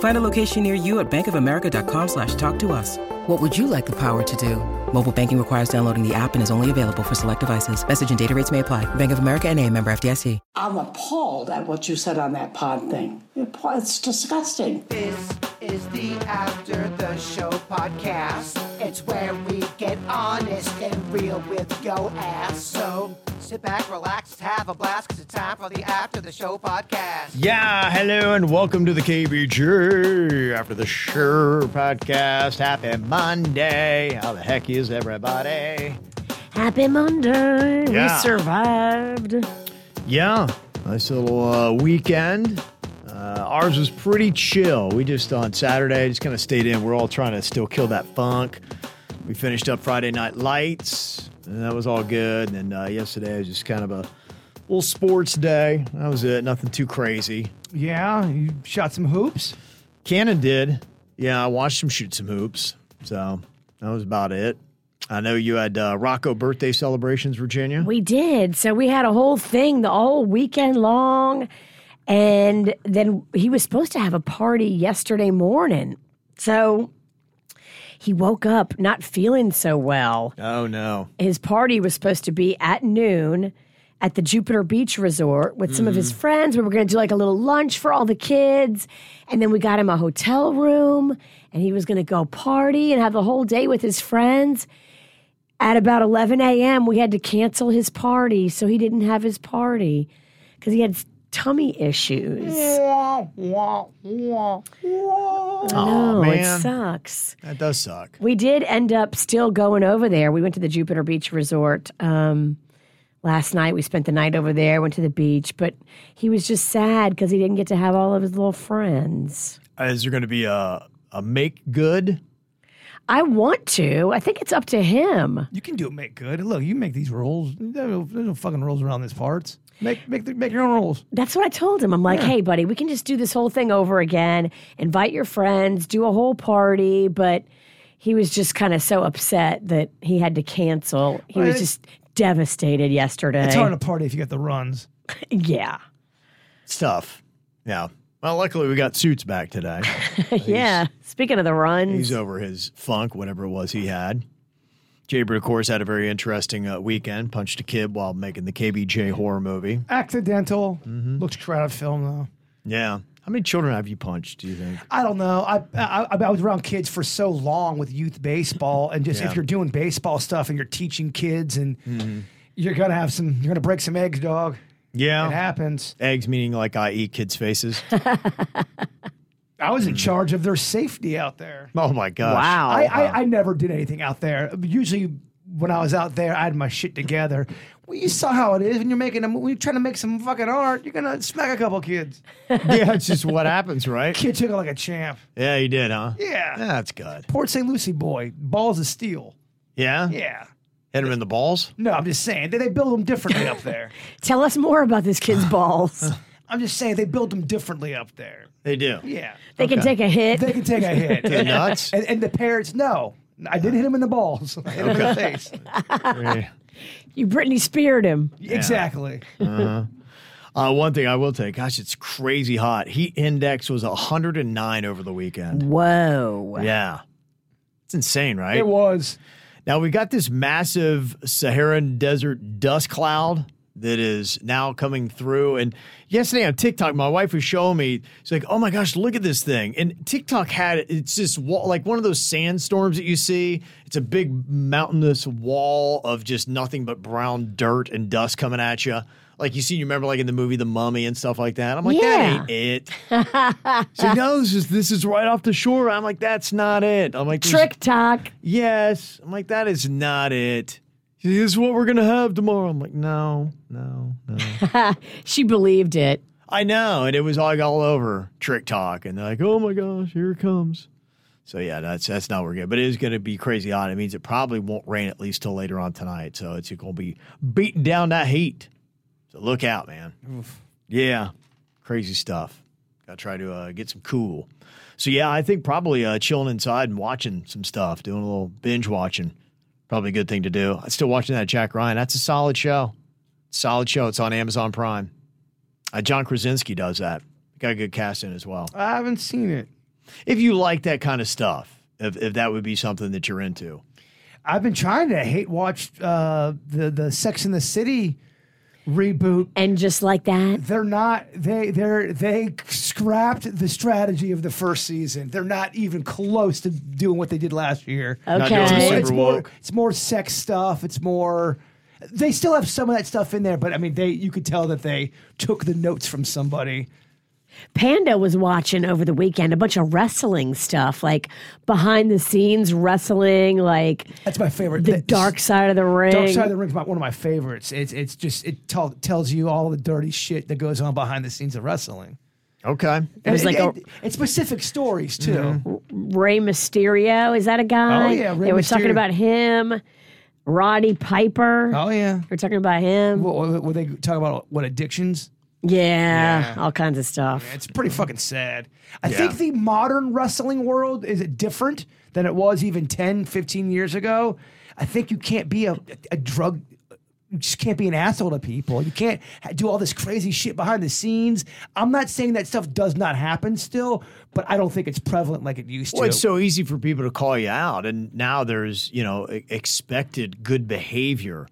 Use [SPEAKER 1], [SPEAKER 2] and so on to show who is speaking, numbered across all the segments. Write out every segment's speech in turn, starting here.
[SPEAKER 1] Find a location near you at bankofamerica.com slash talk to us. What would you like the power to do? Mobile banking requires downloading the app and is only available for select devices. Message and data rates may apply. Bank of America and a member FDIC.
[SPEAKER 2] I'm appalled at what you said on that pod thing. It's disgusting.
[SPEAKER 3] This is the After the Show podcast. It's where we get honest and real with your ass. So sit back, relax, have a blast, cause it's time for the After the Show podcast.
[SPEAKER 4] Yeah, hello and welcome to the KVJ after the Show podcast. Happy Monday. How the heck is everybody?
[SPEAKER 5] Happy Monday.
[SPEAKER 4] Yeah.
[SPEAKER 5] We survived.
[SPEAKER 4] Yeah, nice little uh, weekend. Uh, ours was pretty chill. We just on Saturday just kind of stayed in. We're all trying to still kill that funk. We finished up Friday Night Lights, and that was all good. And then uh, yesterday was just kind of a little sports day. That was it. Nothing too crazy.
[SPEAKER 6] Yeah, you shot some hoops.
[SPEAKER 4] Cannon did. Yeah, I watched him shoot some hoops. So that was about it. I know you had uh, Rocco birthday celebrations, Virginia.
[SPEAKER 5] We did. So we had a whole thing the whole weekend long. And then he was supposed to have a party yesterday morning. So he woke up not feeling so well.
[SPEAKER 4] oh no.
[SPEAKER 5] His party was supposed to be at noon at the Jupiter Beach Resort with some of his mm. friends. We were going to do like a little lunch for all the kids. And then we got him a hotel room and he was going to go party and have the whole day with his friends. At about 11 a.m., we had to cancel his party. So he didn't have his party because he had tummy issues.
[SPEAKER 4] Oh
[SPEAKER 5] no, it
[SPEAKER 4] man,
[SPEAKER 5] sucks.
[SPEAKER 4] that does suck.
[SPEAKER 5] We did end up still going over there. We went to the Jupiter Beach Resort um, last night. We spent the night over there, went to the beach, but he was just sad because he didn't get to have all of his little friends.
[SPEAKER 4] Uh, Is there going to be a a make good?
[SPEAKER 5] I want to. I think it's up to him.
[SPEAKER 6] You can do it, make good. Look, you make these rules. There's no, there's no fucking rules around these parts. Make make the, make your own rules.
[SPEAKER 5] That's what I told him. I'm like, hey, buddy, we can just do this whole thing over again, invite your friends, do a whole party. But he was just kind of so upset that he had to cancel. He was just devastated yesterday.
[SPEAKER 6] It's hard to party if you get the runs.
[SPEAKER 5] yeah.
[SPEAKER 4] It's tough. Yeah. Well, luckily we got suits back today.
[SPEAKER 5] yeah. Speaking of the runs,
[SPEAKER 4] He's over his funk, whatever it was he had. Jaybird, of course, had a very interesting uh, weekend. Punched a kid while making the KVJ horror movie.
[SPEAKER 6] Accidental.
[SPEAKER 4] Mm-hmm.
[SPEAKER 6] Looks straight out of film though.
[SPEAKER 4] Yeah. How many children have you punched? Do you think?
[SPEAKER 6] I don't know. I, I I was around kids for so long with youth baseball, and just
[SPEAKER 4] Yeah.
[SPEAKER 6] if you're doing baseball stuff and you're teaching kids, and you're gonna have some, you're gonna break some eggs, dog. Yeah, It
[SPEAKER 4] Yeah.
[SPEAKER 6] happens.
[SPEAKER 4] Eggs meaning like I eat kids' faces.
[SPEAKER 6] I was in hmm. charge of their safety out there.
[SPEAKER 4] oh my gosh.
[SPEAKER 5] wow.
[SPEAKER 6] I, I, I never did anything out there. Usually, when I was out there, I had my shit together. Well, you saw how it is when you're making a, when you're trying to make some fucking art. You're gonna smack a couple kids.
[SPEAKER 4] yeah, it's just what happens, right?
[SPEAKER 6] Kid took it like a champ.
[SPEAKER 4] Yeah, you did, huh?
[SPEAKER 6] Yeah.
[SPEAKER 4] That's good.
[SPEAKER 6] Port St. Lucie boy, balls of steel.
[SPEAKER 4] Yeah?
[SPEAKER 6] Yeah.
[SPEAKER 4] Hit him in the balls?
[SPEAKER 6] No, I'm just saying they, they build them differently up there.
[SPEAKER 5] Tell us more about this kid's balls.
[SPEAKER 6] I'm just saying they build them differently up there.
[SPEAKER 4] They do.
[SPEAKER 6] Yeah,
[SPEAKER 5] They can take a hit.
[SPEAKER 6] they can take a hit.
[SPEAKER 4] The nuts?
[SPEAKER 6] and, and the parents, no, I did hit him in the balls. I hit him in the face.
[SPEAKER 4] Yeah.
[SPEAKER 5] You Britney speared him.
[SPEAKER 6] Exactly.
[SPEAKER 4] Uh, one thing I will take, gosh, it's crazy hot. Heat index was 109 over the weekend.
[SPEAKER 5] Whoa.
[SPEAKER 4] Yeah. It's insane, right?
[SPEAKER 6] It was.
[SPEAKER 4] Now we got this massive Saharan desert dust cloud that is now coming through. And yesterday on TikTok, my wife was showing me, she's like, oh my gosh, look at this thing. And TikTok had it's just like one of those sandstorms that you see. It's a big mountainous wall of just nothing but brown dirt and dust coming at you Like you see, you remember like in the movie The Mummy and stuff like that. I'm like,
[SPEAKER 5] Yeah.
[SPEAKER 4] that ain't it. so no, this is this is right off the shore. I'm like, that's not it. I'm like,
[SPEAKER 5] Trick talk.
[SPEAKER 4] Yes. I'm like, that is not it. This is what we're gonna have tomorrow. I'm like, no, no, no.
[SPEAKER 5] She believed it.
[SPEAKER 4] I know, and it was like all over trick talk, and they're like, "Oh my gosh, here it comes." So yeah, that's that's not what we're getting, but it is going to be crazy hot. It means it probably won't rain at least till later on tonight. So it's going to be beating down that heat. So look out, man. Yeah, crazy stuff. Got to try to uh, get some cool. So yeah, I think probably uh, chilling inside and watching some stuff, doing a little binge watching, probably a good thing to do. I'm still watching that Jack Ryan. That's a solid show. Solid show. It's on Amazon Prime. Uh, John Krasinski does that. Got a good cast in as well.
[SPEAKER 6] I haven't seen it.
[SPEAKER 4] If you like that kind of stuff, if, if that would be something that you're into.
[SPEAKER 6] I've been trying to hate watch uh, the the Sex in the City reboot.
[SPEAKER 5] And just like that,
[SPEAKER 6] They're not they they're they scrapped the strategy of the first season. They're not even close to doing what they did last year.
[SPEAKER 4] Not doing the
[SPEAKER 5] Okay.
[SPEAKER 6] it's more it's more sex stuff. It's more they still have some of that stuff in there, but I mean they you could tell that they took the notes from somebody.
[SPEAKER 5] Panda was watching over the weekend a bunch of wrestling stuff, like behind the scenes wrestling, like
[SPEAKER 6] That's my favorite.
[SPEAKER 5] the
[SPEAKER 6] That's-
[SPEAKER 5] dark side of the ring.
[SPEAKER 6] Dark Side of the Ring is my, one of my favorites. It's it's just it tell, tells you all the dirty shit that goes on behind the scenes of wrestling.
[SPEAKER 4] Okay.
[SPEAKER 5] It was
[SPEAKER 6] And
[SPEAKER 5] like a-
[SPEAKER 6] and- and specific stories too.
[SPEAKER 5] Mm-hmm. Rey Mysterio, is that a guy?
[SPEAKER 6] Oh, yeah, Rey
[SPEAKER 5] they were talking about him. Roddy Piper.
[SPEAKER 6] Oh yeah.
[SPEAKER 5] We're talking about him.
[SPEAKER 6] What, what, what they talking about what addictions?
[SPEAKER 5] Yeah,
[SPEAKER 6] Yeah.
[SPEAKER 5] all kinds of stuff.
[SPEAKER 6] It's pretty fucking sad. I
[SPEAKER 4] Yeah.
[SPEAKER 6] think the modern wrestling world is different than it was even 10, 15 years ago. I think you can't be a, a drug, you just can't be an asshole to people. You can't ha- do all this crazy shit behind the scenes. I'm not saying that stuff does not happen still, but I don't think it's prevalent like it used
[SPEAKER 4] Well,
[SPEAKER 6] to.
[SPEAKER 4] it's so easy for people to call you out, and now there's you know e- expected good behavior.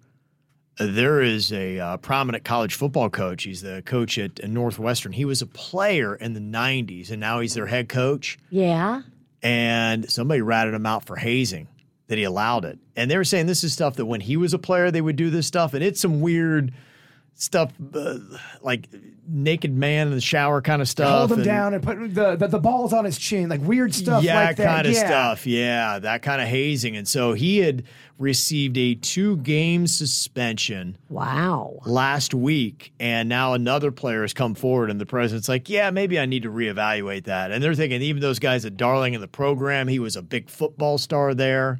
[SPEAKER 4] Uh, There is a uh, prominent college football coach. He's the coach at uh, Northwestern. He was a player in the '90s, and now he's their head coach.
[SPEAKER 5] Yeah.
[SPEAKER 4] And somebody ratted him out for hazing that he allowed it. And they were saying this is stuff that when he was a player, they would do this stuff, and it's some weird stuff uh, like naked man in the shower kind of stuff.
[SPEAKER 6] Hold him
[SPEAKER 4] and-
[SPEAKER 6] down and put the, the the balls on his chin, like weird stuff
[SPEAKER 4] yeah,
[SPEAKER 6] like that.
[SPEAKER 4] kind of
[SPEAKER 6] yeah.
[SPEAKER 4] stuff. Yeah, that kind of hazing. And so he had received a two game suspension
[SPEAKER 5] Wow.
[SPEAKER 4] last week, and now another player has come forward, and the president's like, "Yeah, maybe I need to reevaluate that." And they're thinking, even those guys at Darling in the program, he was a big football star there.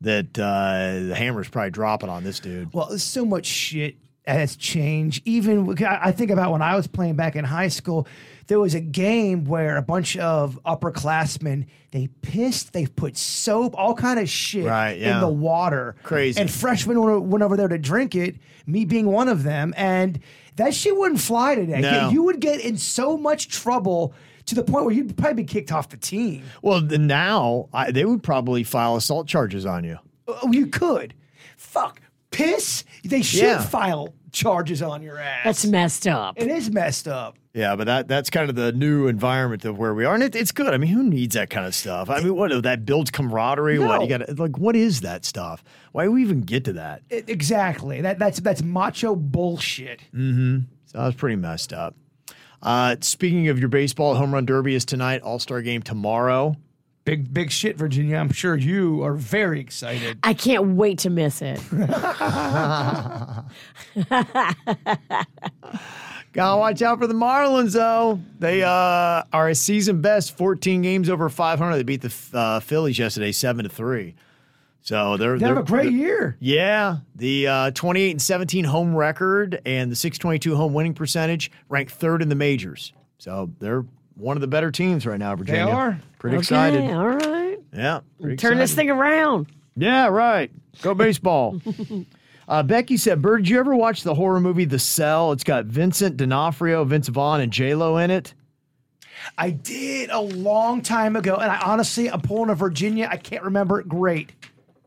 [SPEAKER 4] That uh, the hammer's probably dropping on this dude.
[SPEAKER 6] Well, there's so much shit has changed. Even I I think about when I was playing back in high school, there was a game where a bunch of upperclassmen they pissed, they put soap, all kind of shit
[SPEAKER 4] Right, yeah.
[SPEAKER 6] in the water.
[SPEAKER 4] Crazy.
[SPEAKER 6] And freshmen went over there to drink it. Me being one of them, and that shit wouldn't fly today.
[SPEAKER 4] No.
[SPEAKER 6] You would get in so much trouble. To the point where you'd probably be kicked off the team.
[SPEAKER 4] Well, then now I, they would probably file assault charges on you.
[SPEAKER 6] Oh, you could. Fuck. Piss? They should
[SPEAKER 4] Yeah.
[SPEAKER 6] file charges on your ass.
[SPEAKER 5] That's messed up.
[SPEAKER 6] It is messed up.
[SPEAKER 4] Yeah, but that that's kind of the new environment of where we are, and it, it's good. I mean, who needs that kind of stuff? I mean, what that builds camaraderie? What you
[SPEAKER 6] No.
[SPEAKER 4] got? Like, what is that stuff? Why do we even get to that?
[SPEAKER 6] I- exactly. That that's that's macho bullshit.
[SPEAKER 4] So that was pretty messed up. Uh, speaking of your baseball, home run derby is tonight. All star game tomorrow.
[SPEAKER 6] Big big shit, Virginia. I'm sure you are very excited.
[SPEAKER 5] I can't wait to miss it.
[SPEAKER 4] Gotta watch out for the Marlins, though. They uh, are a season best, 14 games over 500. They beat the uh, Phillies yesterday, seven to three. So they're
[SPEAKER 6] They have
[SPEAKER 4] they're-
[SPEAKER 6] a great year.
[SPEAKER 4] Yeah, the uh, 28 and 17 home record and the 622 home winning percentage ranked third in the majors. So they're one of the better teams right now, Virginia.
[SPEAKER 6] They are.
[SPEAKER 4] Pretty
[SPEAKER 5] Okay,
[SPEAKER 4] excited.
[SPEAKER 5] all right.
[SPEAKER 4] Yeah. pretty
[SPEAKER 5] Turn this thing around.
[SPEAKER 4] Yeah, right. Go baseball. uh, Becky said, Bird, did you ever watch the horror movie The Cell? It's got Vincent D'Onofrio, Vince Vaughn, and J-Lo in it.
[SPEAKER 6] I did a long time ago, and I honestly, I'm pulling a Virginia. I can't remember it great,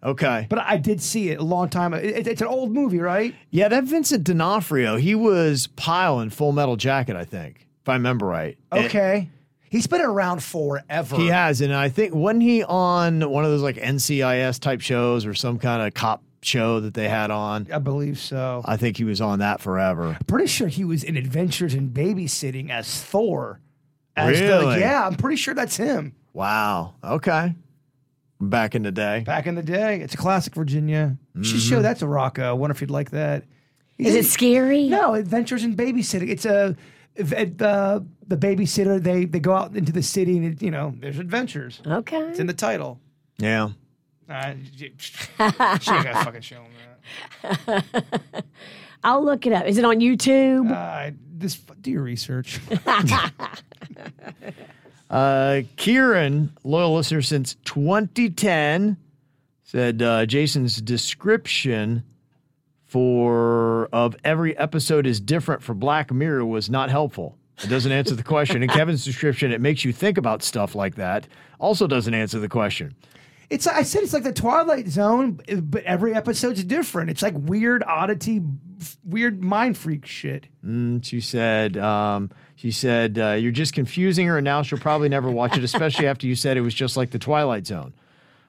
[SPEAKER 4] Okay.
[SPEAKER 6] but I did see it a long time. It, it- it's an old movie, right?
[SPEAKER 4] Yeah, that Vincent D'Onofrio, he was Pyle in Full Metal Jacket, I think, if I remember right. And-
[SPEAKER 6] Okay. He's been around forever.
[SPEAKER 4] He has, and I think wasn't he on one of those like NCIS type shows or some kind of cop show that they had on.
[SPEAKER 6] I believe so.
[SPEAKER 4] I think he was on that forever.
[SPEAKER 6] pretty sure he was in Adventures in Babysitting as Thor. As the-
[SPEAKER 4] Really?
[SPEAKER 6] yeah, I'm pretty sure that's him.
[SPEAKER 4] Wow. Okay. Back in the day.
[SPEAKER 6] Back in the day, it's a classic, Virginia. You should
[SPEAKER 4] Mm-hmm.
[SPEAKER 6] show that to Rocco. I wonder if he'd like that.
[SPEAKER 5] Is it scary?
[SPEAKER 6] No, Adventures in Babysitting. It's a if- at the the babysitter. They they go out into the city and it, you know there's adventures.
[SPEAKER 5] Okay.
[SPEAKER 6] It's in the title.
[SPEAKER 4] Yeah.
[SPEAKER 6] Uh, she she ain't gonna fucking show him
[SPEAKER 5] I'll look it up. Is it on YouTube?
[SPEAKER 6] Uh, this do your research.
[SPEAKER 4] Uh, Kieran, loyal listener since 2010, said uh, Jason's description for of every episode is different for Black Mirror was not helpful. It doesn't answer the question. And Kevin's description, it makes you think about stuff like that, also doesn't answer the question.
[SPEAKER 6] It's I said it's like the Twilight Zone, but every episode's different. It's like weird oddity, weird mind freak shit.
[SPEAKER 4] And she said, um, she said, uh, you're just confusing her, and now she'll probably never watch it, especially after you said it was just like the Twilight Zone.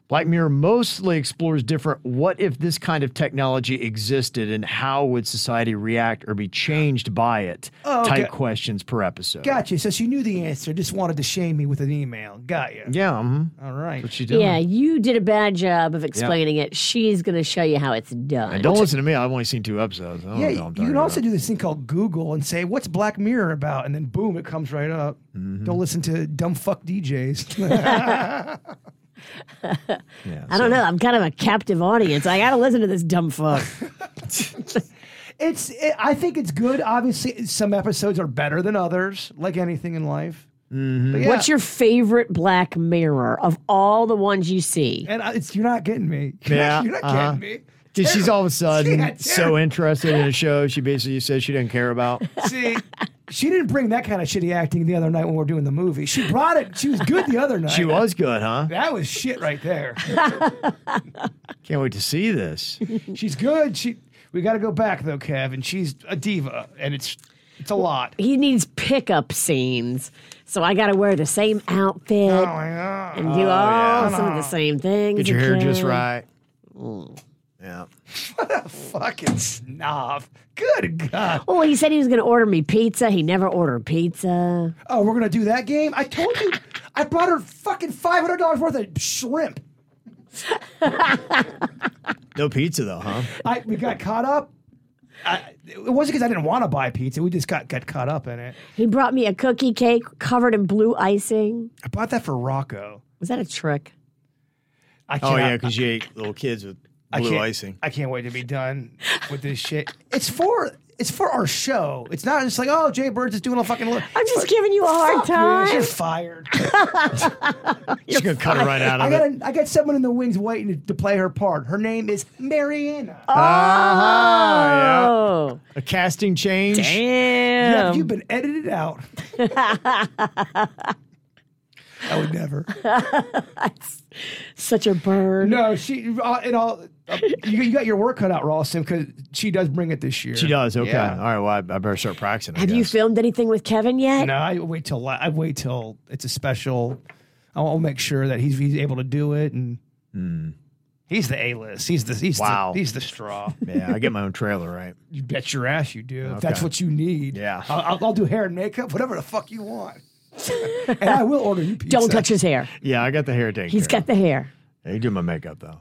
[SPEAKER 4] Black Mirror mostly explores different what if this kind of technology existed and how would society react or be changed by it
[SPEAKER 6] Oh,
[SPEAKER 4] type
[SPEAKER 6] okay.
[SPEAKER 4] questions per episode.
[SPEAKER 6] Gotcha. So she knew the answer, just wanted to shame me with an email. Got you.
[SPEAKER 4] Yeah, mhm.
[SPEAKER 6] All right.
[SPEAKER 4] what she did.
[SPEAKER 5] Yeah, you did a bad job of explaining it. She's going to show you how it's done.
[SPEAKER 4] And don't listen to me. I've only seen two episodes. I don't
[SPEAKER 6] Yeah,
[SPEAKER 4] know
[SPEAKER 6] you
[SPEAKER 4] what I'm
[SPEAKER 6] can also
[SPEAKER 4] about.
[SPEAKER 6] do this thing called Google and say, "What's Black Mirror about?" and then boom, it comes right up.
[SPEAKER 4] Mm-hmm.
[SPEAKER 6] Don't listen to dumb fuck DJs.
[SPEAKER 4] Yeah,
[SPEAKER 5] I don't know. I'm kind of a captive audience. I got to listen to this dumb fuck.
[SPEAKER 6] it's. It, I think it's good. Obviously, some episodes are better than others, like anything in life.
[SPEAKER 4] Mm-hmm.
[SPEAKER 6] But yeah,
[SPEAKER 5] What's your favorite Black Mirror of all the ones you see?
[SPEAKER 6] And I- it's you're not getting me.
[SPEAKER 4] Yeah,
[SPEAKER 6] you're not
[SPEAKER 4] uh-huh.
[SPEAKER 6] getting me.
[SPEAKER 4] Because she's all of a sudden
[SPEAKER 6] Yeah,
[SPEAKER 4] so interested in a show she basically says she didn't care about.
[SPEAKER 6] See, she didn't bring that kind of shitty acting the other night when we were doing the movie. She brought it. She was good the other night.
[SPEAKER 4] She was good, huh?
[SPEAKER 6] That was shit right there.
[SPEAKER 4] Can't wait to see this.
[SPEAKER 6] She's good. She. We got to go back though, Kev, and she's a diva, and it's it's a lot.
[SPEAKER 5] He needs pickup scenes. So I got to wear the same outfit
[SPEAKER 6] Oh my
[SPEAKER 5] and do oh, all some of the same things.
[SPEAKER 4] Get your hair just
[SPEAKER 5] again.
[SPEAKER 4] right. Mm. Yeah.
[SPEAKER 6] What a fucking snob. Good God.
[SPEAKER 5] Well, he said he was going to order me pizza. He never ordered pizza.
[SPEAKER 6] Oh, we're gonna do that game. I told you. I brought her fucking five hundred dollars worth of shrimp.
[SPEAKER 4] No pizza though, huh?
[SPEAKER 6] I we got caught up. I, it wasn't because I didn't want to buy pizza. We just got got caught up in it.
[SPEAKER 5] He brought me a cookie cake covered in blue icing.
[SPEAKER 6] I bought that for Rocco.
[SPEAKER 5] Was that a trick?
[SPEAKER 6] I
[SPEAKER 4] Oh
[SPEAKER 6] cannot-
[SPEAKER 4] yeah, because you ate little kids with
[SPEAKER 6] I
[SPEAKER 4] blue
[SPEAKER 6] can't-
[SPEAKER 4] icing.
[SPEAKER 6] I can't wait to be done with this shit. It's for it's for our show. It's not just like oh Jaybird's is doing a fucking. Li-
[SPEAKER 5] I'm just giving you a hard
[SPEAKER 6] Fuck you,
[SPEAKER 5] time.
[SPEAKER 6] You're fired.
[SPEAKER 4] She's gonna cut it right out
[SPEAKER 6] I
[SPEAKER 4] of
[SPEAKER 6] got
[SPEAKER 4] it.
[SPEAKER 6] a, I got someone in the wings waiting to, to play her part. Her name is Mariana.
[SPEAKER 5] oh, yeah.
[SPEAKER 4] A casting change.
[SPEAKER 6] Yeah,
[SPEAKER 5] damn.
[SPEAKER 6] you've been edited out. I would never.
[SPEAKER 5] Such a bird.
[SPEAKER 6] No, she. Uh, it all. Uh, you, you got your work cut out, Ralston, because she does bring it this year.
[SPEAKER 4] She does. Okay.
[SPEAKER 6] Yeah.
[SPEAKER 4] All right. Well, I, I better start practicing. I
[SPEAKER 5] Have you filmed anything with Kevin yet?
[SPEAKER 6] No, I wait till I wait till it's a special. I'll, I'll make sure that he's he's able to do it, and he's the A list. He's the he's.
[SPEAKER 4] Wow.
[SPEAKER 6] the, he's the straw.
[SPEAKER 4] Yeah, I get my own trailer, right?
[SPEAKER 6] you bet your ass you do. If that's what you need.
[SPEAKER 4] Yeah.
[SPEAKER 6] I'll, I'll, I'll do hair and makeup, whatever the fuck you want, and I will order you pizza.
[SPEAKER 5] Don't touch his hair.
[SPEAKER 4] Yeah, I got the hair taken.
[SPEAKER 5] He's
[SPEAKER 4] care
[SPEAKER 5] got the hair.
[SPEAKER 4] of. You do my makeup though.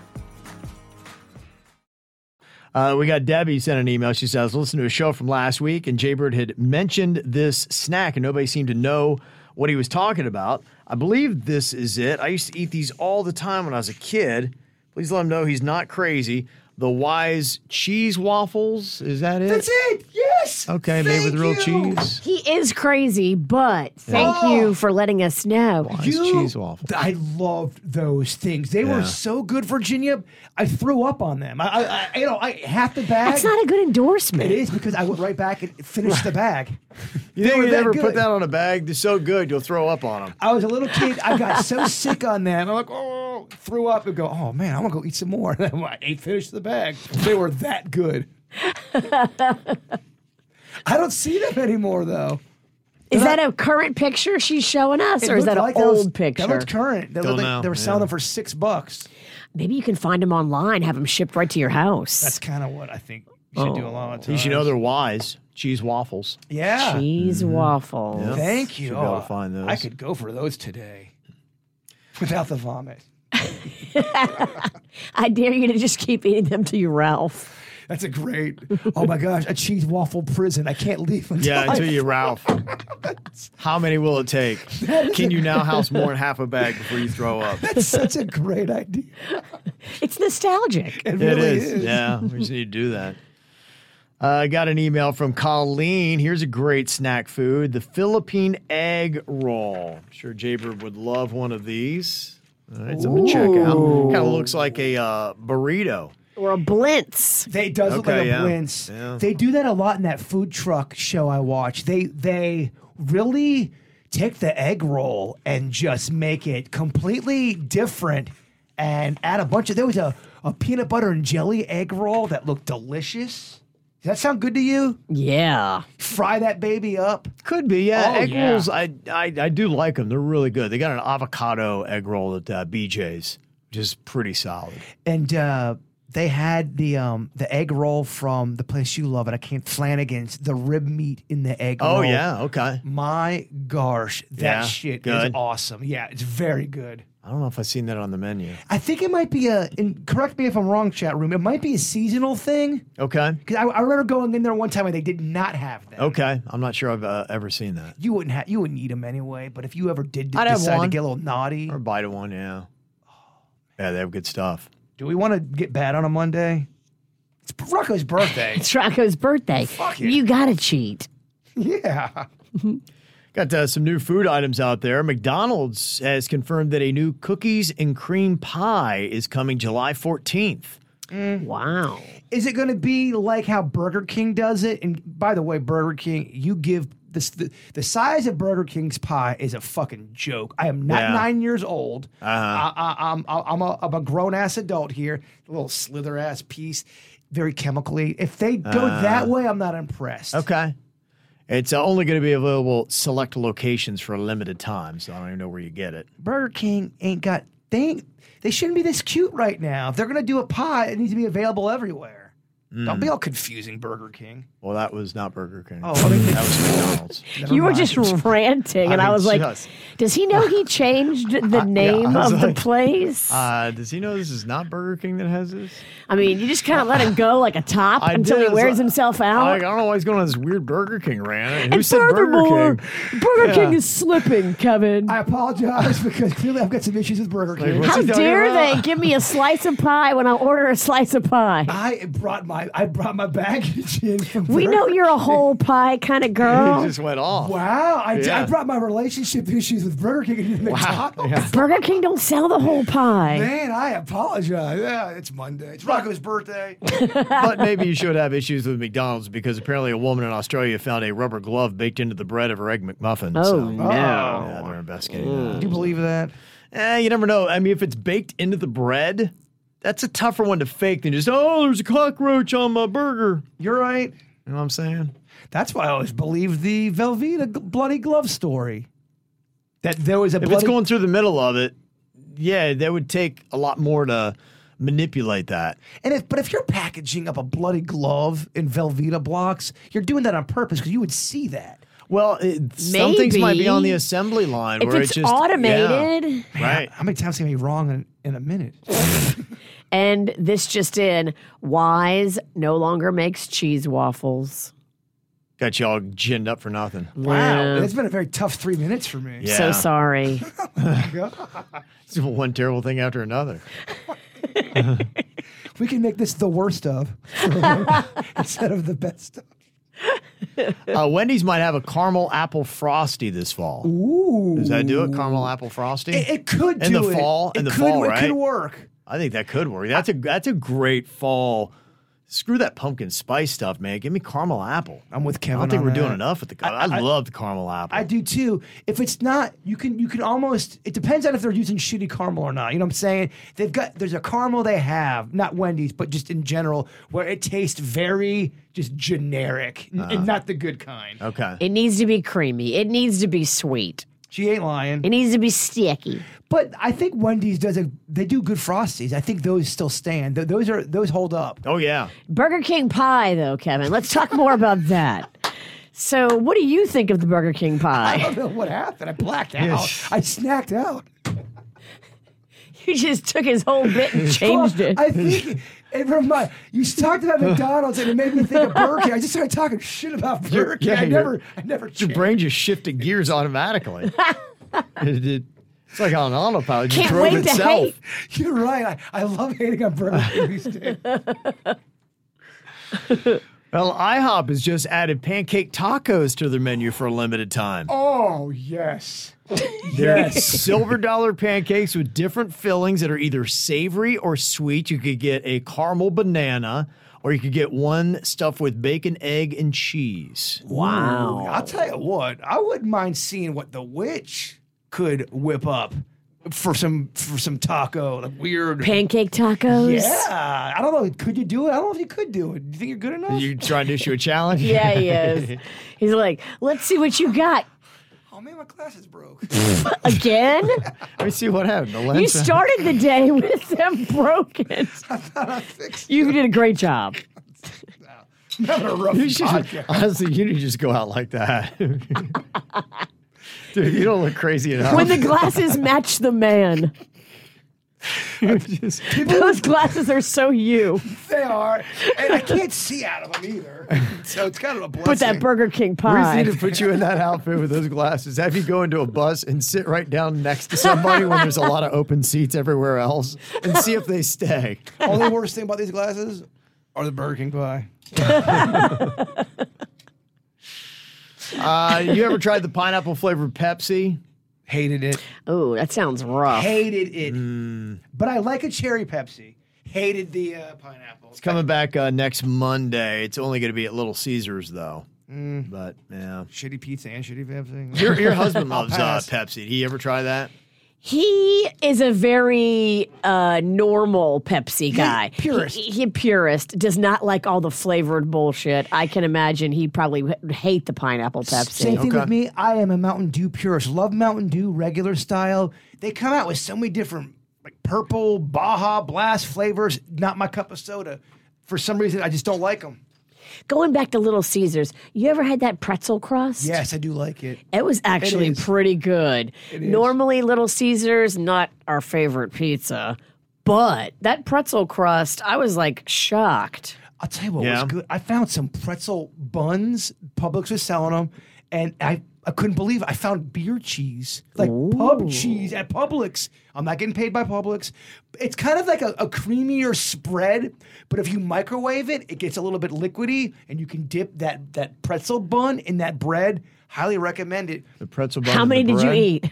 [SPEAKER 4] Uh, we got Debbie sent an email. She says, listen to a show from last week, and Jaybird had mentioned this snack, and nobody seemed to know what he was talking about. I believe this is it. I used to eat these all the time when I was a kid. Please let him know he's not crazy. The Wise cheese waffles. Is that it?
[SPEAKER 6] That's it. Yes.
[SPEAKER 4] Okay, made with real
[SPEAKER 6] you.
[SPEAKER 4] cheese.
[SPEAKER 5] He is crazy, but thank
[SPEAKER 6] Oh.
[SPEAKER 5] you for letting us know.
[SPEAKER 4] Wise
[SPEAKER 6] You-
[SPEAKER 4] cheese waffles.
[SPEAKER 6] I loved those things. They
[SPEAKER 4] Yeah.
[SPEAKER 6] were so good, Virginia. I threw up on them. I, I, I you know, I half the bag.
[SPEAKER 5] That's not a good endorsement.
[SPEAKER 6] It is because I went right back and finished the bag.
[SPEAKER 4] You
[SPEAKER 6] They
[SPEAKER 4] think
[SPEAKER 6] were
[SPEAKER 4] you
[SPEAKER 6] that
[SPEAKER 4] ever put
[SPEAKER 6] good.
[SPEAKER 4] that on a bag? They're so good, you'll throw up on them.
[SPEAKER 6] I was a little kid. I got so sick on them. I'm like, oh, threw up and go, oh man, I'm gonna go eat some more. And then I ate, finished the bag. They were that good. I don't see them anymore though.
[SPEAKER 5] Is that a current picture she's showing us, or is that
[SPEAKER 6] like
[SPEAKER 5] an
[SPEAKER 6] was-
[SPEAKER 5] old picture?
[SPEAKER 6] That looked current. They,
[SPEAKER 4] Don't
[SPEAKER 6] looked like
[SPEAKER 4] know,
[SPEAKER 6] they were selling
[SPEAKER 4] yeah.
[SPEAKER 6] them for six bucks.
[SPEAKER 5] Maybe you can find them online, have them shipped right to your house.
[SPEAKER 6] That's kind of what I think you should do a lot of times.
[SPEAKER 4] You should know they're wise cheese waffles.
[SPEAKER 6] yeah.
[SPEAKER 5] cheese mm-hmm. waffles.
[SPEAKER 4] Yeah.
[SPEAKER 6] Thank you.
[SPEAKER 4] Should be able to
[SPEAKER 6] Oh,
[SPEAKER 4] find those.
[SPEAKER 6] I could go for those today without the vomit.
[SPEAKER 5] I dare you to just keep eating them to you Ralph.
[SPEAKER 6] That's a great. Oh my gosh, a cheese waffle prison. I can't leave until
[SPEAKER 4] Yeah,
[SPEAKER 6] I-
[SPEAKER 4] until you Ralph. How many will it take? Can you now house more than half a bag before you throw up?
[SPEAKER 6] That's such a great idea.
[SPEAKER 5] It's nostalgic.
[SPEAKER 6] It
[SPEAKER 4] It
[SPEAKER 6] really
[SPEAKER 4] is.
[SPEAKER 6] is.
[SPEAKER 4] Yeah, we just need to do that. Uh, I got an email from Colleen. Here's a great snack food the Philippine egg roll. I'm sure Jaybird would love one of these. All right, something to check out. Kind of looks like a uh, burrito.
[SPEAKER 5] Or a blintz.
[SPEAKER 6] They it does look
[SPEAKER 4] Okay,
[SPEAKER 6] like a
[SPEAKER 4] yeah.
[SPEAKER 6] blintz.
[SPEAKER 4] Yeah.
[SPEAKER 6] They do that a lot in that food truck show I watch. They they really take the egg roll and just make it completely different and add a bunch of there was a, a peanut butter and jelly egg roll that looked delicious. Does that sound good to you?
[SPEAKER 5] Yeah.
[SPEAKER 6] Fry that baby up.
[SPEAKER 4] Could be, yeah.
[SPEAKER 6] Oh,
[SPEAKER 4] egg
[SPEAKER 6] yeah.
[SPEAKER 4] rolls, I, I I do like them. They're really good. They got an avocado egg roll at uh, BJ's, which is pretty solid.
[SPEAKER 6] and uh, they had the um the egg roll from the place you love, and I can't Flanagan's the rib meat in the egg roll.
[SPEAKER 4] Oh yeah, okay.
[SPEAKER 6] My gosh, that
[SPEAKER 4] Yeah,
[SPEAKER 6] shit is awesome. Yeah, it's very good.
[SPEAKER 4] I don't know if I've seen that on the menu.
[SPEAKER 6] I think it might be a. And correct me if I'm wrong, chat room. It might be a seasonal thing
[SPEAKER 4] Okay,
[SPEAKER 6] because I, I remember going in there one time and they did not have that.
[SPEAKER 4] okay. I'm not sure I've uh, ever seen that.
[SPEAKER 6] You wouldn't have. You wouldn't eat them anyway. But if you ever did
[SPEAKER 4] I'd have
[SPEAKER 6] decide to
[SPEAKER 4] one.
[SPEAKER 6] get a little naughty,
[SPEAKER 4] Or bite of one, yeah. Yeah, they have good stuff.
[SPEAKER 6] do we want to get bad on a Monday? It's Rocco's birthday.
[SPEAKER 5] It's Rocco's birthday.
[SPEAKER 6] Fuck it.
[SPEAKER 5] You gotta cheat.
[SPEAKER 6] yeah.
[SPEAKER 4] Got uh, some new food items out there. McDonald's has confirmed that a new cookies and cream pie is coming July 14th.
[SPEAKER 5] Wow.
[SPEAKER 6] Is it going to be like how Burger King does it? And by the way, Burger King, you give this the, the size of Burger King's pie is a fucking joke. I am not
[SPEAKER 4] Yeah.
[SPEAKER 6] nine years old.
[SPEAKER 4] Uh-huh.
[SPEAKER 6] I, I, I'm I'm a, I'm a grown ass adult here. A little slither ass piece, very chemically. If they go that way, I'm not impressed.
[SPEAKER 4] Okay. It's only going to be available select locations for a limited time, so I don't even know where you get it.
[SPEAKER 6] Burger King ain't got they they shouldn't be this cute right now. If they're gonna do a pie, it needs to be available everywhere. Don't be hmm. all confusing, Burger King.
[SPEAKER 4] Well, that was not Burger King.
[SPEAKER 6] Oh, I mean-
[SPEAKER 4] that was McDonald's.
[SPEAKER 6] Never
[SPEAKER 5] you were
[SPEAKER 6] mind.
[SPEAKER 5] just ranting, and
[SPEAKER 4] I
[SPEAKER 5] I, was like,
[SPEAKER 4] just-
[SPEAKER 5] does he know he changed the name
[SPEAKER 4] I was
[SPEAKER 5] of
[SPEAKER 4] like,
[SPEAKER 5] the place?
[SPEAKER 4] Uh, does he know this is not Burger King that has this?
[SPEAKER 5] I mean, you just kind of let him go like a top
[SPEAKER 4] I
[SPEAKER 5] until
[SPEAKER 4] did.
[SPEAKER 5] he
[SPEAKER 4] It's
[SPEAKER 5] wears
[SPEAKER 4] like-
[SPEAKER 5] himself
[SPEAKER 4] I, I don't know why he's going on this weird Burger King rant. Who
[SPEAKER 5] and
[SPEAKER 4] said Burger
[SPEAKER 5] furthermore,
[SPEAKER 4] King?
[SPEAKER 5] Burger
[SPEAKER 4] Yeah.
[SPEAKER 5] King is slipping, Kevin.
[SPEAKER 6] I apologize because clearly I've got some issues with Burger King.
[SPEAKER 4] what's
[SPEAKER 5] How
[SPEAKER 4] he talking
[SPEAKER 5] dare
[SPEAKER 4] about?
[SPEAKER 5] they give me a slice of pie when I order a slice of pie?
[SPEAKER 6] I brought my I brought my baggage in from
[SPEAKER 5] We know you're a whole pie kind of
[SPEAKER 4] He
[SPEAKER 5] girl.
[SPEAKER 4] just went off.
[SPEAKER 6] Wow, I,
[SPEAKER 4] Yeah.
[SPEAKER 6] I brought my relationship issues with Burger King and
[SPEAKER 4] Wow.
[SPEAKER 6] McDonald's.
[SPEAKER 4] Yeah.
[SPEAKER 5] Burger King don't sell the whole pie.
[SPEAKER 6] Man, I apologize. Yeah, it's Monday. It's Rocco's birthday.
[SPEAKER 4] but maybe you should have issues with McDonald's because apparently a woman in Australia found a rubber glove baked into the bread of her egg McMuffin.
[SPEAKER 5] Oh,
[SPEAKER 4] so,
[SPEAKER 5] no.
[SPEAKER 4] Yeah, they're investigating
[SPEAKER 6] Do
[SPEAKER 4] that.
[SPEAKER 6] you believe that?
[SPEAKER 4] Eh, you never know. I mean, if it's baked into the bread, that's a tougher one to fake than just oh, there's a cockroach on my burger.
[SPEAKER 6] You're right.
[SPEAKER 4] You know what I'm saying?
[SPEAKER 6] That's why I always believed the Velveeta bloody glove story. That there was a
[SPEAKER 4] If
[SPEAKER 6] bloody
[SPEAKER 4] it's going through the middle of it, yeah, that would take a lot more to manipulate that.
[SPEAKER 6] and if but if you're packaging up a bloody glove in Velveeta blocks, you're doing that on purpose because you would see that.
[SPEAKER 4] Well, it, some things might be on the assembly line
[SPEAKER 5] If
[SPEAKER 4] where
[SPEAKER 5] it's
[SPEAKER 4] it just
[SPEAKER 5] automated.
[SPEAKER 4] yeah, right?
[SPEAKER 6] How many times can I be wrong in, in a minute?
[SPEAKER 5] And this just in, Wise no longer makes cheese waffles.
[SPEAKER 4] Got you all ginned up for nothing.
[SPEAKER 6] Wow, it's been a very tough three minutes for me.
[SPEAKER 4] Yeah.
[SPEAKER 5] So sorry.
[SPEAKER 4] Oh it's one terrible thing after another.
[SPEAKER 6] We can make this the worst of instead of the best of.
[SPEAKER 4] Uh, Wendy's might have a caramel apple frosty this fall.
[SPEAKER 6] Ooh.
[SPEAKER 4] Does that do it? Caramel apple frosty?
[SPEAKER 6] It, it could
[SPEAKER 4] in
[SPEAKER 6] do
[SPEAKER 4] the
[SPEAKER 6] it.
[SPEAKER 4] fall.
[SPEAKER 6] It
[SPEAKER 4] in the
[SPEAKER 6] could,
[SPEAKER 4] fall,
[SPEAKER 6] it
[SPEAKER 4] right?
[SPEAKER 6] could work.
[SPEAKER 4] I think that could work. That's a that's a great fall. Screw that pumpkin spice stuff, man. Give me caramel apple.
[SPEAKER 6] I'm with
[SPEAKER 4] I
[SPEAKER 6] Kevin.
[SPEAKER 4] don't think
[SPEAKER 6] on
[SPEAKER 4] we're doing enough with the. I,
[SPEAKER 6] I-
[SPEAKER 4] love the caramel apple.
[SPEAKER 6] I do too. If it's not, you can you can almost. It depends on if they're using shitty caramel or not. You know what I'm saying? They've got there's a caramel they have, not Wendy's, but just in general, where it tastes very just generic n- and uh-huh. not the good kind.
[SPEAKER 4] okay.
[SPEAKER 5] It needs to be creamy. It needs to be sweet.
[SPEAKER 6] She ain't lying.
[SPEAKER 5] It needs to be sticky.
[SPEAKER 6] But I think Wendy's does a. They do good frosties. I think those still stand. Th- Those are those hold up.
[SPEAKER 4] oh yeah.
[SPEAKER 5] Burger King pie, though, Kevin. Let's talk more about that. So, what do you think of the Burger King pie?
[SPEAKER 6] I don't know what happened. I blacked out.
[SPEAKER 4] Yes.
[SPEAKER 6] I snacked out.
[SPEAKER 5] You just took his whole bit and changed
[SPEAKER 6] Well,
[SPEAKER 5] it.
[SPEAKER 6] I think it remind you talked about McDonald's and it made me think of Burger King. I just started talking shit about Burger King.
[SPEAKER 4] yeah,
[SPEAKER 6] I never, I never.
[SPEAKER 4] Your
[SPEAKER 6] changed.
[SPEAKER 4] brain just shifted gears automatically. it, it- it's like on autopilot. It just
[SPEAKER 5] Can't
[SPEAKER 4] drove
[SPEAKER 5] wait to
[SPEAKER 4] itself.
[SPEAKER 5] hate.
[SPEAKER 6] You're right. I, I love hating on Burger King these days.
[SPEAKER 4] Well, IHOP has just added pancake tacos to their menu for a limited time.
[SPEAKER 6] Oh yes,
[SPEAKER 4] They're
[SPEAKER 6] yes.
[SPEAKER 4] silver dollar pancakes with different fillings that are either savory or sweet. You could get a caramel banana, or you could get one stuffed with bacon, egg, and cheese.
[SPEAKER 5] wow.
[SPEAKER 6] I'll tell you what. I wouldn't mind seeing what the witch could whip up for some for some taco, like weird.
[SPEAKER 5] Pancake tacos?
[SPEAKER 6] yeah, I don't know. Could you do it? I don't know if you could do it. Do you think you're good enough?
[SPEAKER 4] You trying to issue a challenge?
[SPEAKER 5] Yeah, he is. He's like, let's see what you got.
[SPEAKER 6] Oh man, my glasses broke.
[SPEAKER 5] Again?
[SPEAKER 4] Let me see what happened. The
[SPEAKER 5] You
[SPEAKER 4] lens-
[SPEAKER 5] started the day with them broken. You did a great job.
[SPEAKER 6] Another rough
[SPEAKER 4] You should,
[SPEAKER 6] podcast.
[SPEAKER 4] honestly, you need to just go out like that. Dude, you don't look crazy enough.
[SPEAKER 5] When the glasses match the man. Those glasses are so you.
[SPEAKER 6] They are, and I can't see out of them either. So it's kind of a blessing.
[SPEAKER 5] Put that Burger King pie.
[SPEAKER 4] we just need to put you in that outfit with those glasses. Have you go into a bus and sit right down next to somebody when there's a lot of open seats everywhere else and see if they stay.
[SPEAKER 6] Only worst thing about these glasses are the Burger King pie.
[SPEAKER 4] Uh, you ever tried the pineapple flavored Pepsi?
[SPEAKER 6] Hated it.
[SPEAKER 5] Oh, that sounds rough.
[SPEAKER 6] Hated it. But I like a cherry Pepsi. Hated the uh, pineapple.
[SPEAKER 4] It's coming back uh, next Monday. It's only going to be at Little Caesars, though. But yeah,
[SPEAKER 6] Shitty pizza and shitty Pepsi.
[SPEAKER 4] your your husband loves uh,
[SPEAKER 6] pass.
[SPEAKER 4] Pepsi. Did he ever try that?
[SPEAKER 5] He is a very uh, normal Pepsi guy.
[SPEAKER 6] purist.
[SPEAKER 5] He, he purist does not like all the flavored bullshit. I can imagine he probably would hate the pineapple Pepsi.
[SPEAKER 6] Same thing
[SPEAKER 4] Okay.
[SPEAKER 6] with me. I am a Mountain Dew purist. Love Mountain Dew regular style. They come out with so many different like purple, Baja Blast flavors. Not my cup of soda. For some reason, I just don't like them.
[SPEAKER 5] Going back to Little Caesars, you ever had that pretzel crust?
[SPEAKER 6] Yes, I do like it.
[SPEAKER 5] It was actually
[SPEAKER 6] is.
[SPEAKER 5] pretty good.
[SPEAKER 6] is.
[SPEAKER 5] Normally, Little Caesars, not our favorite pizza, but that pretzel crust, I was like shocked.
[SPEAKER 6] I'll tell you what
[SPEAKER 4] Yeah.
[SPEAKER 6] was good. I found some pretzel buns. Publix was selling them, and I, I couldn't believe it. I found beer cheese, like pub cheese at Publix. I'm not getting paid by Publix. It's kind of like a, a creamier spread, but if you microwave it, it gets a little bit liquidy, and you can dip that that pretzel bun in that bread. Highly recommend it.
[SPEAKER 4] The pretzel bun.
[SPEAKER 5] How
[SPEAKER 4] and the
[SPEAKER 5] many did you eat?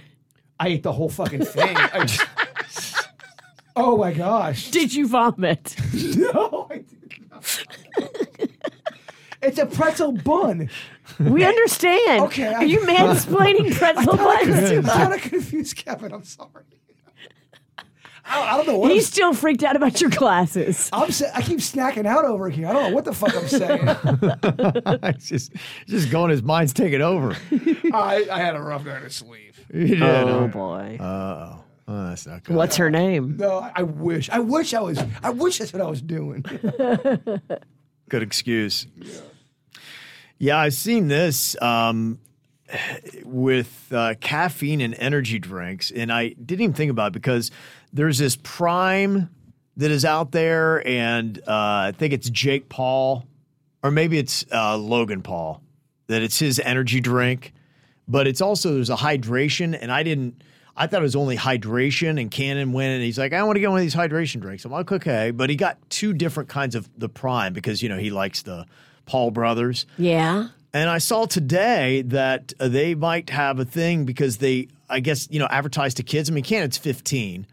[SPEAKER 6] I ate the whole fucking thing. I just- oh my gosh!
[SPEAKER 5] Did you vomit?
[SPEAKER 6] No, I did not. It's a pretzel bun.
[SPEAKER 5] We understand.
[SPEAKER 6] Okay, I-
[SPEAKER 5] Are you mansplaining pretzel
[SPEAKER 6] I
[SPEAKER 5] buns?
[SPEAKER 6] kind of confused Kevin. I'm sorry. I, I don't know what
[SPEAKER 5] He's
[SPEAKER 6] I'm,
[SPEAKER 5] still freaked out about your glasses.
[SPEAKER 6] I'm sa- I keep snacking out over here. I don't know what the fuck I'm saying.
[SPEAKER 4] it's just just going. His mind's taking over.
[SPEAKER 6] I, I had a rough night of sleep.
[SPEAKER 4] Yeah,
[SPEAKER 5] oh boy.
[SPEAKER 4] Uh-oh. Oh, that's not good.
[SPEAKER 5] What's her name?
[SPEAKER 6] No, I, I wish. I wish I was. I wish that's what I was doing.
[SPEAKER 4] Good excuse. Yeah, I've seen this um, with uh, caffeine and energy drinks, and I didn't even think about it because there's this Prime that is out there, and uh, I think it's Jake Paul, or maybe it's uh, Logan Paul, that it's his energy drink, but it's also there's a hydration, and I didn't. I thought it was only hydration, and Cannon went and he's like, I want to get one of these hydration drinks. I'm like, okay, but he got two different kinds of the Prime because you know he likes the Paul brothers.
[SPEAKER 5] Yeah.
[SPEAKER 4] And I saw today that uh, they might have a thing because they, I guess, you know, advertise to kids. I mean, Cannon's 15.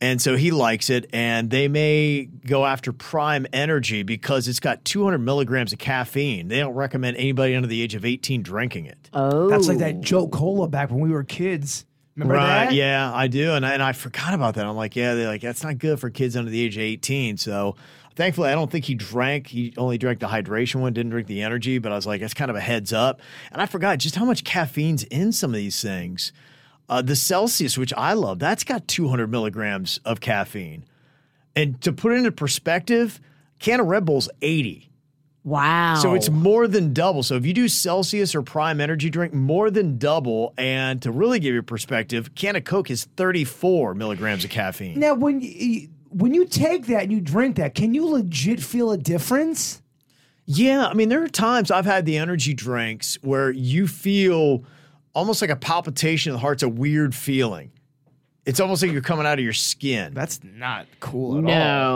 [SPEAKER 4] And so he likes it. And they may go after Prime Energy because it's got 200 milligrams of caffeine. They don't recommend anybody under the age of 18 drinking it.
[SPEAKER 5] Oh.
[SPEAKER 6] That's like that Jolt Cola back when we were kids. Remember
[SPEAKER 4] right.
[SPEAKER 6] that?
[SPEAKER 4] Yeah, I do. And I, and I forgot about that. I'm like, yeah, they're like, that's not good for kids under the age of 18. So thankfully, I don't think he drank. He only drank the hydration one, didn't drink the energy. But I was like, that's kind of a heads up. And I forgot just how much caffeine's in some of these things. Uh, the Celsius, which I love, that's got 200 milligrams of caffeine. And to put it into perspective, can of Red Bull's 80.
[SPEAKER 5] Wow.
[SPEAKER 4] So it's more than double. So if you do Celsius or Prime Energy drink, more than double. And to really give you perspective, can of Coke is 34 milligrams of caffeine.
[SPEAKER 6] Now, when you, when you take that and you drink that, can you legit feel a difference?
[SPEAKER 4] Yeah, I mean, there are times I've had the energy drinks where you feel almost like a palpitation of the heart's a weird feeling. It's almost like you're coming out of your skin.
[SPEAKER 6] That's not cool at all.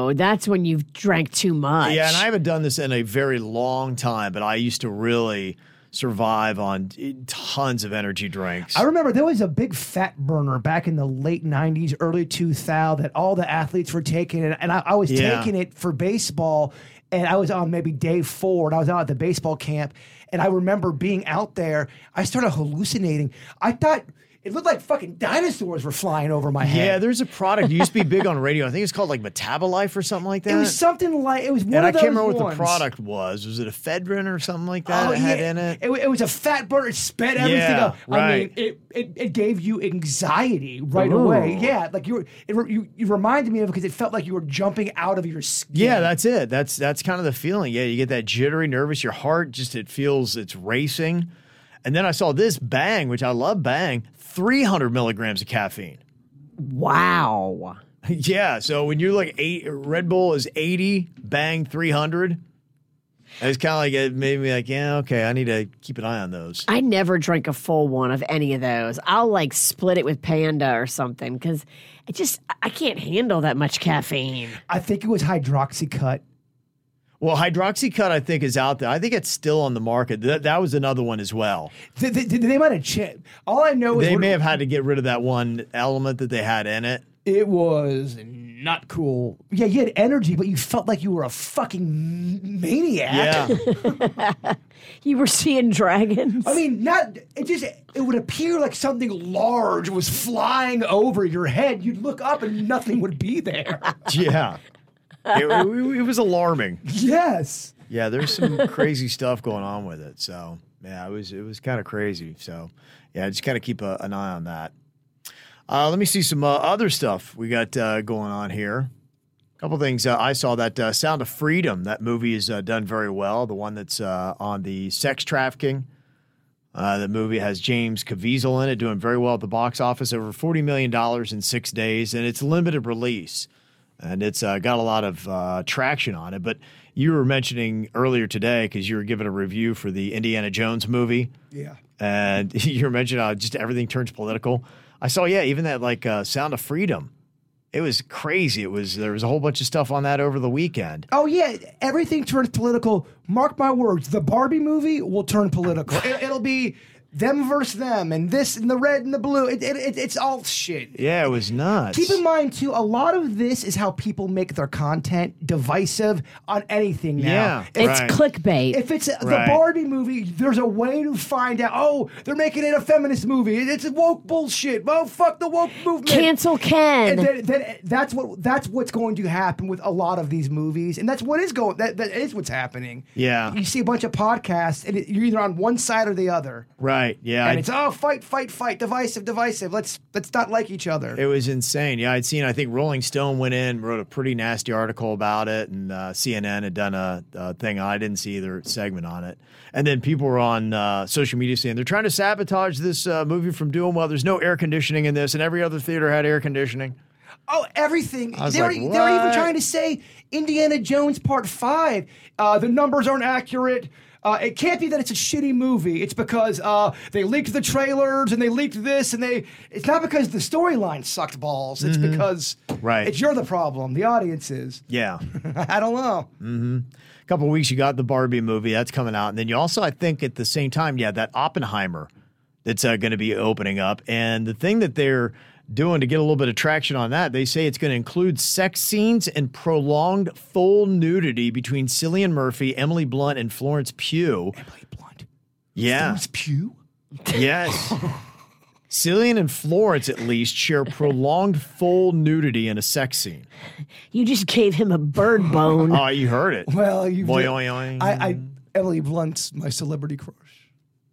[SPEAKER 5] no, that's when you've drank too much.
[SPEAKER 4] Yeah, and I haven't done this in a very long time, but I used to really survive on eh, tons of energy drinks.
[SPEAKER 6] I remember there was a big fat burner back in the late 90s, early 2000 that all the athletes were taking it. And I, I was
[SPEAKER 4] Yeah.
[SPEAKER 6] taking it for baseball. And I was on maybe day four and I was out at the baseball camp. And I remember being out there. I started hallucinating. I thought it looked like fucking dinosaurs were flying over my head.
[SPEAKER 4] yeah, there's a product it used to be big on radio. I think it's called like Metabolife or something like that.
[SPEAKER 6] It was something like it was one
[SPEAKER 4] and I
[SPEAKER 6] of those
[SPEAKER 4] can't remember what the product was. Was it a or something like that?
[SPEAKER 6] Oh,
[SPEAKER 4] it had
[SPEAKER 6] yeah.
[SPEAKER 4] in it.
[SPEAKER 6] It, it was a fat burner. It sped everything
[SPEAKER 4] Yeah,
[SPEAKER 6] up. I mean,
[SPEAKER 4] right.
[SPEAKER 6] it, it, it gave you anxiety right
[SPEAKER 5] Ooh.
[SPEAKER 6] away. Yeah, like you were. It, you, you reminded me of it because it felt like you were jumping out of your skin.
[SPEAKER 4] Yeah, that's it. That's that's kind of the feeling. Yeah, you get that jittery, nervous. Your heart just it feels it's racing. And then I saw this Bang, which I love. Bang, three hundred milligrams of caffeine.
[SPEAKER 5] Wow.
[SPEAKER 4] yeah. So when you're like eight, Red Bull is eighty, Bang three hundred. It's kind of like it made me like, yeah, okay, I need to keep an eye on those.
[SPEAKER 5] I never drink a full one of any of those. I'll like split it with Panda or something because it just, I can't handle that much caffeine.
[SPEAKER 6] I think it was hydroxycut.
[SPEAKER 4] Well, Hydroxycut, I think, is out there. I think it's still on the market. That, that was another one as well.
[SPEAKER 6] They, they, they might have changed. All I know is
[SPEAKER 4] They may have had to get rid of that one element that they had in it.
[SPEAKER 6] it was not cool. Yeah, you had energy, but you felt like you were a fucking maniac.
[SPEAKER 4] Yeah.
[SPEAKER 5] You were seeing dragons.
[SPEAKER 6] I mean, not it just it would appear like something large was flying over your head. You'd look up and nothing would be there.
[SPEAKER 4] yeah. It, it- it was alarming.
[SPEAKER 6] yes.
[SPEAKER 4] Yeah, there's some crazy stuff going on with it. So yeah, it was it was kind of crazy. So yeah, just kind of keep a, an eye on that. Uh, let me see some uh, other stuff we got uh, going on here. A couple things uh, I saw that uh, Sound of Freedom. That movie is uh, done very well. The one that's uh, on the sex trafficking. Uh, the movie has James Caviezel in it, doing very well at the box office, over forty million dollars in six days, and it's limited release, and it's uh, got a lot of uh, traction on it. But you were mentioning earlier today because you were giving a review for the Indiana Jones movie,
[SPEAKER 6] Yeah.
[SPEAKER 4] and you were mentioning how just everything turns political. I saw, yeah, even that like uh, Sound of Freedom. It was crazy. It was there was a whole bunch of stuff on that over the weekend.
[SPEAKER 6] Oh yeah, everything turns political. Mark my words, the Barbie movie will turn political. It, it'll be them versus them, and this and the red and the blue. It, it, it, it's all shit.
[SPEAKER 4] Yeah, it was nuts.
[SPEAKER 6] Keep in mind too, a lot of this is how people make their content divisive on anything now.
[SPEAKER 4] Yeah,
[SPEAKER 6] If-
[SPEAKER 5] It's
[SPEAKER 4] Right.
[SPEAKER 5] clickbait.
[SPEAKER 6] If it's a, the Barbie movie, there's a way to find out. Oh, they're making it a feminist movie. It's woke bullshit. Oh, fuck the woke movement.
[SPEAKER 5] Cancel Ken.
[SPEAKER 6] And then, then that's what that's what's going to happen with a lot of these movies, and that's what is going. That, that is what's happening.
[SPEAKER 4] Yeah.
[SPEAKER 6] you see a bunch of podcasts, and it, you're either on one side or the other,
[SPEAKER 4] right. Yeah.
[SPEAKER 6] and
[SPEAKER 4] I-
[SPEAKER 6] it's oh fight, fight, fight, divisive, divisive. Let's let's not like each other.
[SPEAKER 4] It was insane. Yeah, I'd seen. I think Rolling Stone went in, wrote a pretty nasty article about it, and uh, CNN had done a, a thing. I didn't see either segment on it. And then people were on uh, social media saying they're trying to sabotage this uh, movie from doing well. There's no air conditioning in this, and every other theater had air conditioning.
[SPEAKER 6] Oh, everything. They were,
[SPEAKER 4] like,
[SPEAKER 6] they were even trying to say Indiana Jones Part 5. Uh, the numbers aren't accurate. Uh, it can't be that it's a shitty movie. It's because uh, they leaked the trailers and they leaked this and they. It's not because the storyline sucked balls. It's because
[SPEAKER 4] Mm-hmm. Right.
[SPEAKER 6] it's you're the problem. The audience is.
[SPEAKER 4] Yeah.
[SPEAKER 6] I don't know.
[SPEAKER 4] A couple of weeks, you got the Barbie movie that's coming out, and then you also, I think, at the same time, yeah, that Oppenheimer that's uh, going to be opening up. And the thing that they're doing to get a little bit of traction on that, they say it's going to include sex scenes and prolonged full nudity between Cillian Murphy, Emily Blunt, and Florence Pugh.
[SPEAKER 6] Emily Blunt.
[SPEAKER 4] Yeah,
[SPEAKER 6] Florence Pugh.
[SPEAKER 4] yes. Cillian and Florence, at least, share prolonged full nudity in a sex scene.
[SPEAKER 5] you just gave him a bird bone.
[SPEAKER 4] Oh, you heard it.
[SPEAKER 6] Well, you.
[SPEAKER 4] Boy, oy, oy.
[SPEAKER 6] I, I Emily Blunt's my celebrity crush.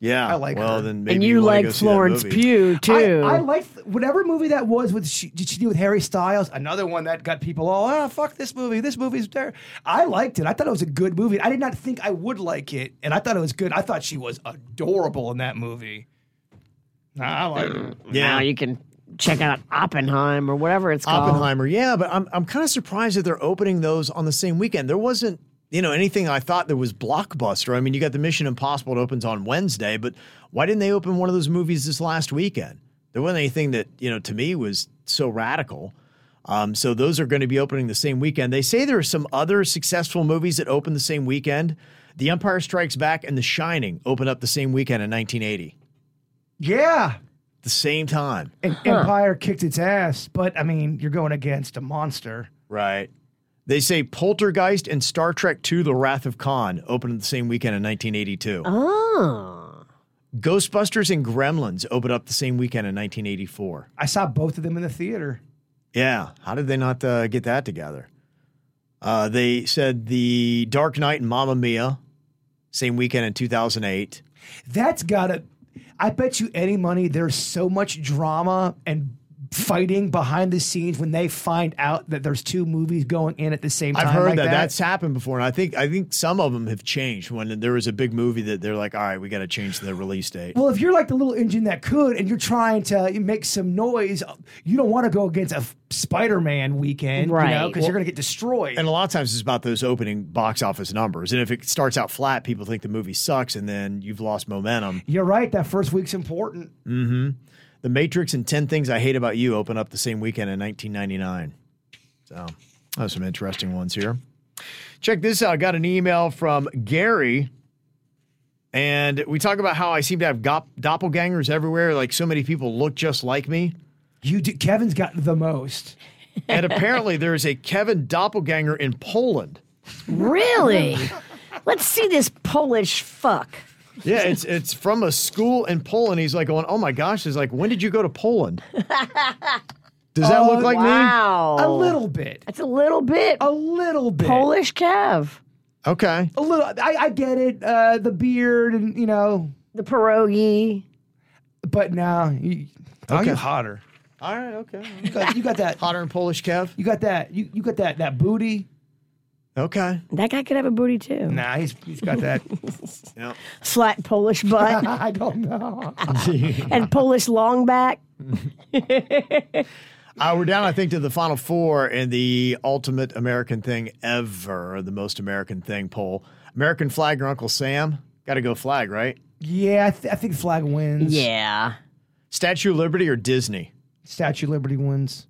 [SPEAKER 4] Yeah,
[SPEAKER 6] I like
[SPEAKER 4] well,
[SPEAKER 6] her.
[SPEAKER 4] then maybe
[SPEAKER 5] and you
[SPEAKER 4] wanna
[SPEAKER 5] like
[SPEAKER 4] go see that
[SPEAKER 5] Florence. Pugh too.
[SPEAKER 6] I, I like whatever movie that was with she, did she do with Harry Styles? Another one that got people all ah fuck this movie. This movie's there. I liked it. I thought it was a good movie. I did not think I would like it, and I thought it was good. I thought she was adorable in that movie. I like it.
[SPEAKER 4] Yeah.
[SPEAKER 5] Now you can check out Oppenheim or whatever it's called.
[SPEAKER 4] Oppenheimer, yeah, but I'm I'm kind of surprised that they're opening those on the same weekend. There wasn't, you know, anything I thought there was blockbuster. I mean, you got the Mission Impossible it opens on Wednesday, but why didn't they open one of those movies this last weekend? There wasn't anything that you know to me was so radical. Um, so those are going to be opening the same weekend. They say there are some other successful movies that open the same weekend. The Empire Strikes Back and The Shining open up the same weekend in 1980,
[SPEAKER 6] Yeah,
[SPEAKER 4] the same time.
[SPEAKER 6] and Empire kicked its ass, but I mean, you're going against a monster.
[SPEAKER 4] Right. They say Poltergeist and Star Trek II The Wrath of Khan opened the same weekend in 1982.
[SPEAKER 5] Oh.
[SPEAKER 4] Ghostbusters and Gremlins opened up the same weekend in 1984.
[SPEAKER 6] I saw both of them in the theater.
[SPEAKER 4] Yeah. How did they not uh, get that together? Uh, they said The Dark Knight and Mamma Mia, same weekend in 2008.
[SPEAKER 6] That's gotta. I bet you any money there's so much drama and fighting behind the scenes when they find out that there's two movies going in at the same time.
[SPEAKER 4] I've heard
[SPEAKER 6] like
[SPEAKER 4] that.
[SPEAKER 6] that.
[SPEAKER 4] that's happened before, and I think I think some of them have changed. When there was a big movie that they're like, "All right, we got to change the release date."
[SPEAKER 6] Well, if you're like the little engine that could, and you're trying to make some noise, you don't want to go against a Spider-Man weekend,
[SPEAKER 5] Right.
[SPEAKER 6] You know, because you're going to get destroyed.
[SPEAKER 4] And a lot of times it's about those opening box office numbers. And if it starts out flat, people think the movie sucks, and then you've lost momentum.
[SPEAKER 6] you're right. That first week's important. Mm-hmm.
[SPEAKER 4] The Matrix and 10 Things I Hate About You open up the same weekend in 1999. So, those some interesting ones here. Check this out. I got an email from Gary, and we talk about how I seem to have gop- doppelgangers everywhere. Like so many people look just like me.
[SPEAKER 6] You, do, Kevin's got the most.
[SPEAKER 4] And apparently, there's a Kevin doppelganger in Poland.
[SPEAKER 5] Really? Let's see this Polish fuck.
[SPEAKER 4] Yeah, it's it's from a school in Poland. He's like going, "Oh my gosh!" He's like, "When did you go to Poland?" Does that look like me?
[SPEAKER 5] wow.
[SPEAKER 6] A little bit.
[SPEAKER 5] That's a little bit
[SPEAKER 6] A little bit.
[SPEAKER 5] Polish Kev.
[SPEAKER 4] Okay.
[SPEAKER 6] A little. I, I get it. Uh, the beard and you know,
[SPEAKER 5] The pierogi.
[SPEAKER 6] but now you, oh,
[SPEAKER 4] Okay.
[SPEAKER 6] you hotter.
[SPEAKER 4] All right. Okay.
[SPEAKER 6] You got, you got that.
[SPEAKER 4] Hotter and Polish Kev.
[SPEAKER 6] You got that. You, you got that. That booty.
[SPEAKER 4] Okay.
[SPEAKER 5] That guy could have a booty too.
[SPEAKER 6] Nah, he's he's got that.
[SPEAKER 4] Yeah.
[SPEAKER 5] Flat Polish butt
[SPEAKER 6] I don't know.
[SPEAKER 5] and Polish long back.
[SPEAKER 4] Uh, we're down, I think, to the final four in the ultimate American thing ever, the most American thing poll. American flag or Uncle Sam? Got to go flag, right?
[SPEAKER 6] Yeah, I, th- I think flag wins.
[SPEAKER 5] Yeah.
[SPEAKER 4] Statue of Liberty or Disney?
[SPEAKER 6] Statue of Liberty wins.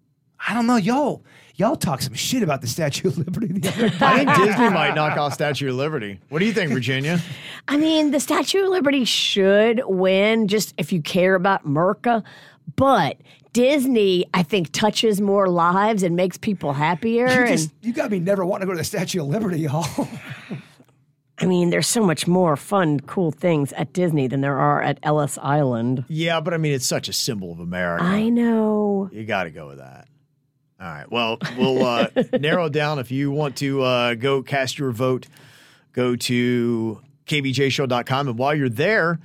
[SPEAKER 6] I don't know, y'all. Y'all talk some shit about the Statue of Liberty the other day.
[SPEAKER 4] I think Disney might knock off Statue of Liberty. What do you think, Virginia?
[SPEAKER 5] I mean, the Statue of Liberty should win just if you care about Merca, but Disney, I think, touches more lives and makes people happier.
[SPEAKER 6] You,
[SPEAKER 5] and
[SPEAKER 6] you got me never wanting to go to the Statue of Liberty, y'all.
[SPEAKER 5] I mean, there's so much more fun, cool things at Disney than there are at Ellis Island.
[SPEAKER 4] Yeah, but I mean, it's such a symbol of America.
[SPEAKER 5] I know.
[SPEAKER 4] You got to go with that. All right. Well, we'll uh, narrow it down. If you want to uh, go cast your vote, go to kvjshow.com. And while you're there,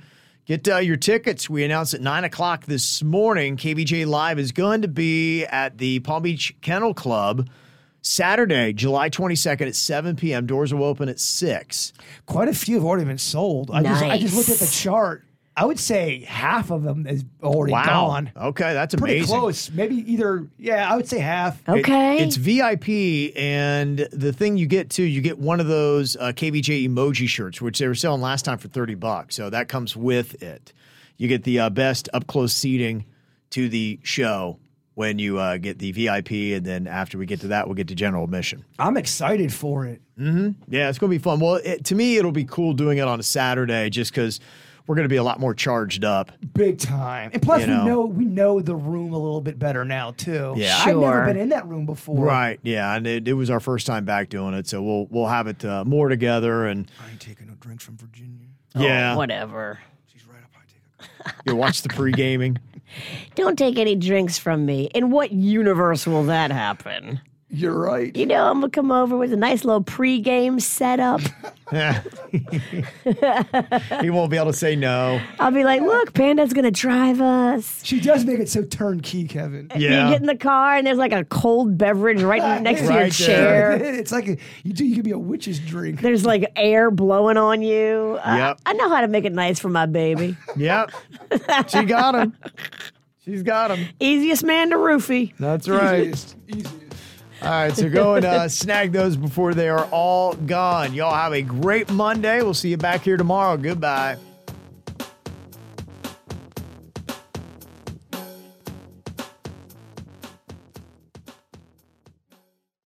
[SPEAKER 4] get uh, your tickets. We announced at 9 o'clock this morning, KVJ Live is going to be at the Palm Beach Kennel Club Saturday, July 22nd at 7 p.m. Doors will open at 6.
[SPEAKER 6] Quite a few have already been sold. I just I just looked at the chart. I would say half of them is already
[SPEAKER 4] Wow.
[SPEAKER 6] gone.
[SPEAKER 4] Okay, that's
[SPEAKER 6] Pretty
[SPEAKER 4] amazing.
[SPEAKER 6] close. Maybe either, yeah, I would say half.
[SPEAKER 4] It-
[SPEAKER 5] Okay.
[SPEAKER 4] it's VIP, and the thing you get too, you get one of those uh, KVJ emoji shirts, which they were selling last time for thirty bucks. So that comes with it. You get the uh, best up close seating to the show when you uh, get the VIP, and then after we get to that, we'll get to general admission.
[SPEAKER 6] I'm excited for it.
[SPEAKER 4] Yeah, it's gonna be fun. Well, it, to me, it'll be cool doing it on a Saturday, just because we're gonna be a lot more charged up.
[SPEAKER 6] Big time. And plus
[SPEAKER 4] You
[SPEAKER 6] we
[SPEAKER 4] know.
[SPEAKER 6] know we know the room a little bit better now too.
[SPEAKER 4] Yeah.
[SPEAKER 6] I've never been in that room before.
[SPEAKER 4] Right? Yeah, and it, it was our first time back doing it, so we'll we'll have it uh, more together, and
[SPEAKER 6] I ain't taking no drinks from Virginia.
[SPEAKER 4] yeah,
[SPEAKER 5] Oh, Whatever.
[SPEAKER 6] She's right up. I take a
[SPEAKER 4] you watch the pre gaming.
[SPEAKER 5] Don't take any drinks from me. In what universe will that happen?
[SPEAKER 6] You're right.
[SPEAKER 5] You know, I'm gonna come over with a nice little pregame setup.
[SPEAKER 4] he won't be able to say no.
[SPEAKER 5] I'll be like, "Look, Panda's gonna drive us."
[SPEAKER 6] She does make it so turnkey, Kevin.
[SPEAKER 5] You get in the car, and there's like a cold beverage right next to your
[SPEAKER 4] there.
[SPEAKER 5] chair.
[SPEAKER 6] it's like a, you do. You could be a witch's drink.
[SPEAKER 5] There's like air blowing on you. I-
[SPEAKER 4] Yep.
[SPEAKER 5] I, know how to make it nice for my baby.
[SPEAKER 4] Yep. She got him. She's got him.
[SPEAKER 5] Easiest man to roofie.
[SPEAKER 4] That's right.
[SPEAKER 6] Easiest, easiest.
[SPEAKER 4] All right, so go and uh, snag those before they are all gone. Y'all have a great Monday. We'll see you back here tomorrow. Goodbye.